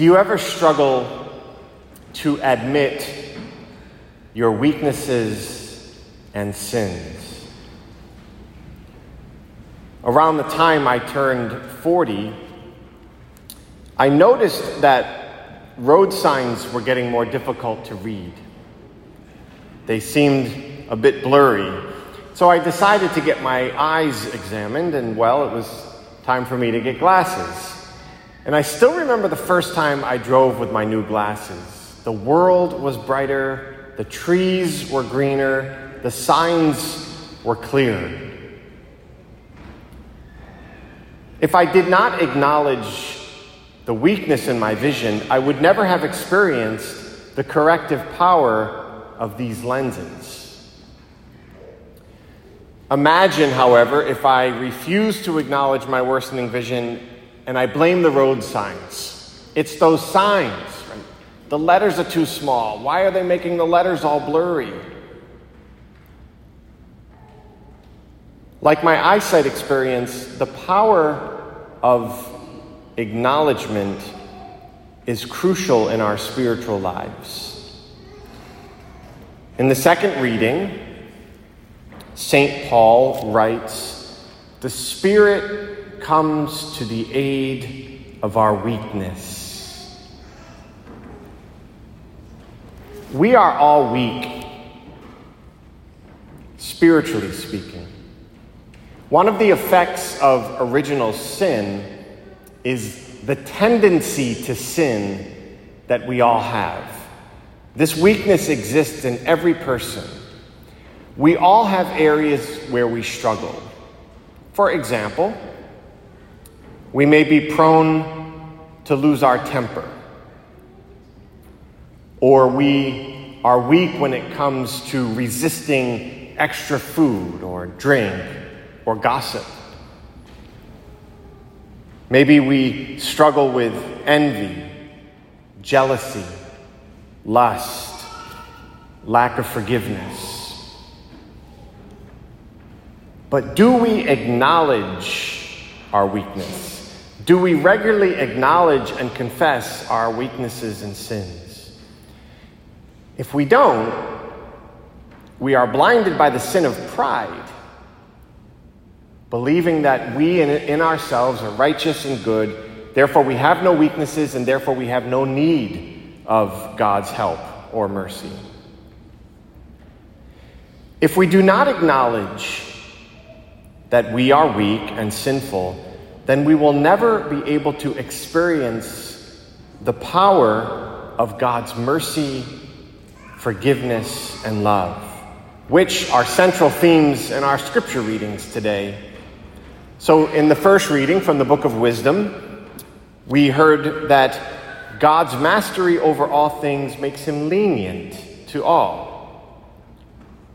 Do you ever struggle to admit your weaknesses and sins? Around the time I turned 40, I noticed that road signs were getting more difficult to read. They seemed a bit blurry. So I decided to get my eyes examined, and well, it was time for me to get glasses. And I still remember the first time I drove with my new glasses. The world was brighter, the trees were greener, the signs were clear. If I did not acknowledge the weakness in my vision, I would never have experienced the corrective power of these lenses. Imagine, however, if I refused to acknowledge my worsening vision and I blame the road signs. It's those signs. Right? The letters are too small. Why are they making the letters all blurry? Like my eyesight experience, the power of acknowledgement is crucial in our spiritual lives. In the second reading, St. Paul writes, The Spirit comes to the aid of our weakness. We are all weak, spiritually speaking. One of the effects of original sin is the tendency to sin that we all have. This weakness exists in every person. We all have areas where we struggle. For example, we may be prone to lose our temper. Or we are weak when it comes to resisting extra food or drink or gossip. Maybe we struggle with envy, jealousy, lust, lack of forgiveness. But do we acknowledge our weakness? Do we regularly acknowledge and confess our weaknesses and sins? If we don't, we are blinded by the sin of pride, believing that we in, in, ourselves are righteous and good, therefore we have no weaknesses, and therefore we have no need of God's help or mercy. If we do not acknowledge that we are weak and sinful, then we will never be able to experience the power of God's mercy, forgiveness, and love, which are central themes in our scripture readings today. So, in the first reading from the book of Wisdom, we heard that God's mastery over all things makes him lenient to all.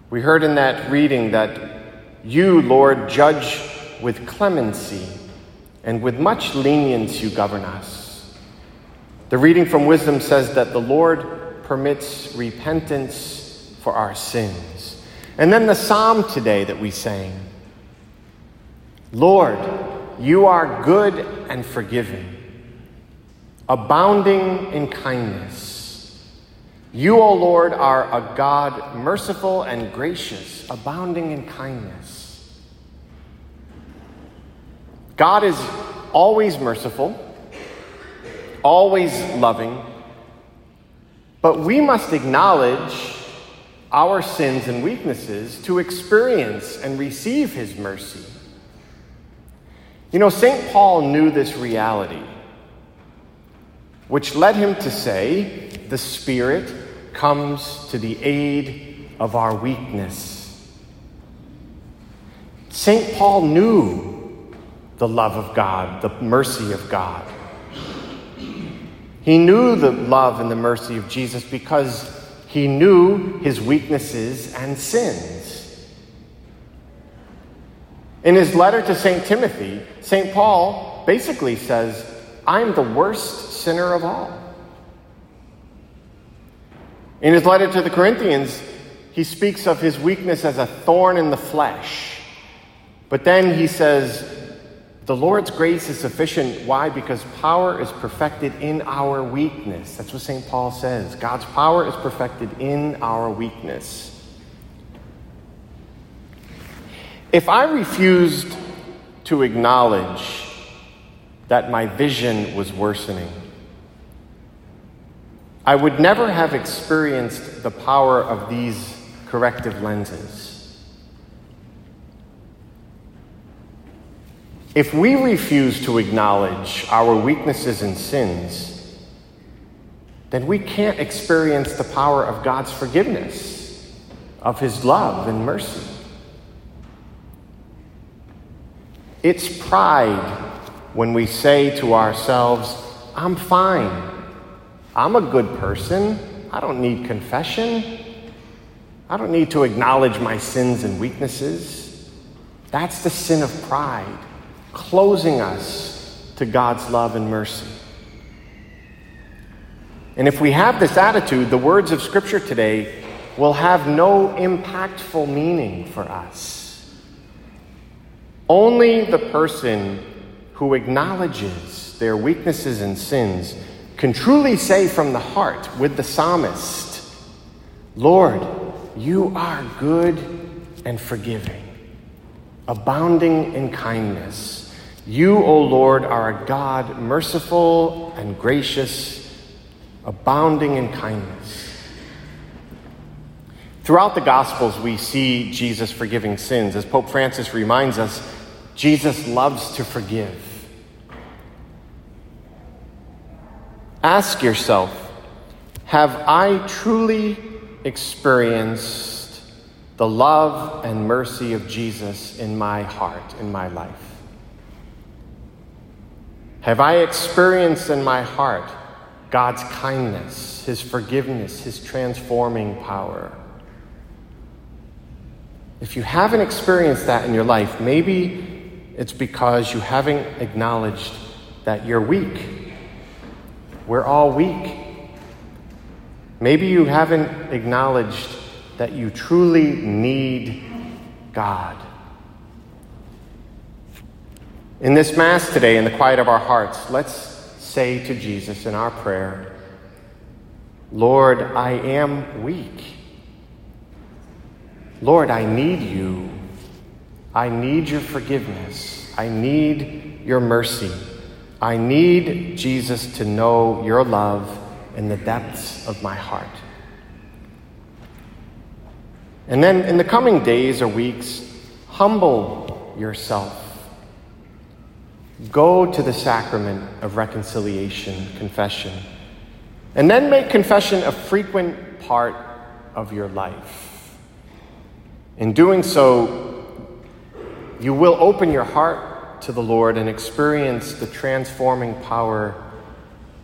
We heard in that reading that you, Lord, judge with clemency and with much lenience you govern us. The reading from wisdom says that the Lord permits repentance for our sins. And then the psalm today that we sang Lord, you are good and forgiving, abounding in kindness. You, O Lord, are a God merciful and gracious, abounding in kindness. God is always merciful, always loving, but we must acknowledge our sins and weaknesses to experience and receive His mercy. You know, St. Paul knew this reality, which led him to say, The Spirit comes to the aid of our weakness. St. Paul knew the love of God, the mercy of God. He knew the love and the mercy of Jesus because he knew his weaknesses and sins. In his letter to St. Timothy, St. Paul basically says, I'm the worst sinner of all. In his letter to the Corinthians, he speaks of his weakness as a thorn in the flesh. But then he says, The Lord's grace is sufficient. Why? Because power is perfected in our weakness. That's what St. Paul says. God's power is perfected in our weakness. If I refused to acknowledge that my vision was worsening, I would never have experienced the power of these corrective lenses. If we refuse to acknowledge our weaknesses and sins, then we can't experience the power of God's forgiveness, of His love and mercy. It's pride when we say to ourselves, I'm fine. I'm a good person. I don't need confession. I don't need to acknowledge my sins and weaknesses. That's the sin of pride closing us to God's love and mercy. And if we have this attitude, the words of Scripture today will have no impactful meaning for us. Only the person who acknowledges their weaknesses and sins can truly say from the heart with the psalmist, Lord, you are good and forgiving, abounding in kindness you, O Lord, are a God merciful and gracious, abounding in kindness. Throughout the Gospels, we see Jesus forgiving sins. As Pope Francis reminds us, Jesus loves to forgive. Ask yourself Have I truly experienced the love and mercy of Jesus in my heart, in my life? Have I experienced in my heart God's kindness, His forgiveness, His transforming power? If you haven't experienced that in your life, maybe it's because you haven't acknowledged that you're weak. We're all weak. Maybe you haven't acknowledged that you truly need God. In this Mass today, in the quiet of our hearts, let's say to Jesus in our prayer, Lord, I am weak. Lord, I need you. I need your forgiveness. I need your mercy. I need, Jesus, to know your love in the depths of my heart. And then in the coming days or weeks, humble yourself Go to the sacrament of reconciliation, confession, and then make confession a frequent part of your life. In doing so, you will open your heart to the Lord and experience the transforming power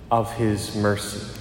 of His mercy.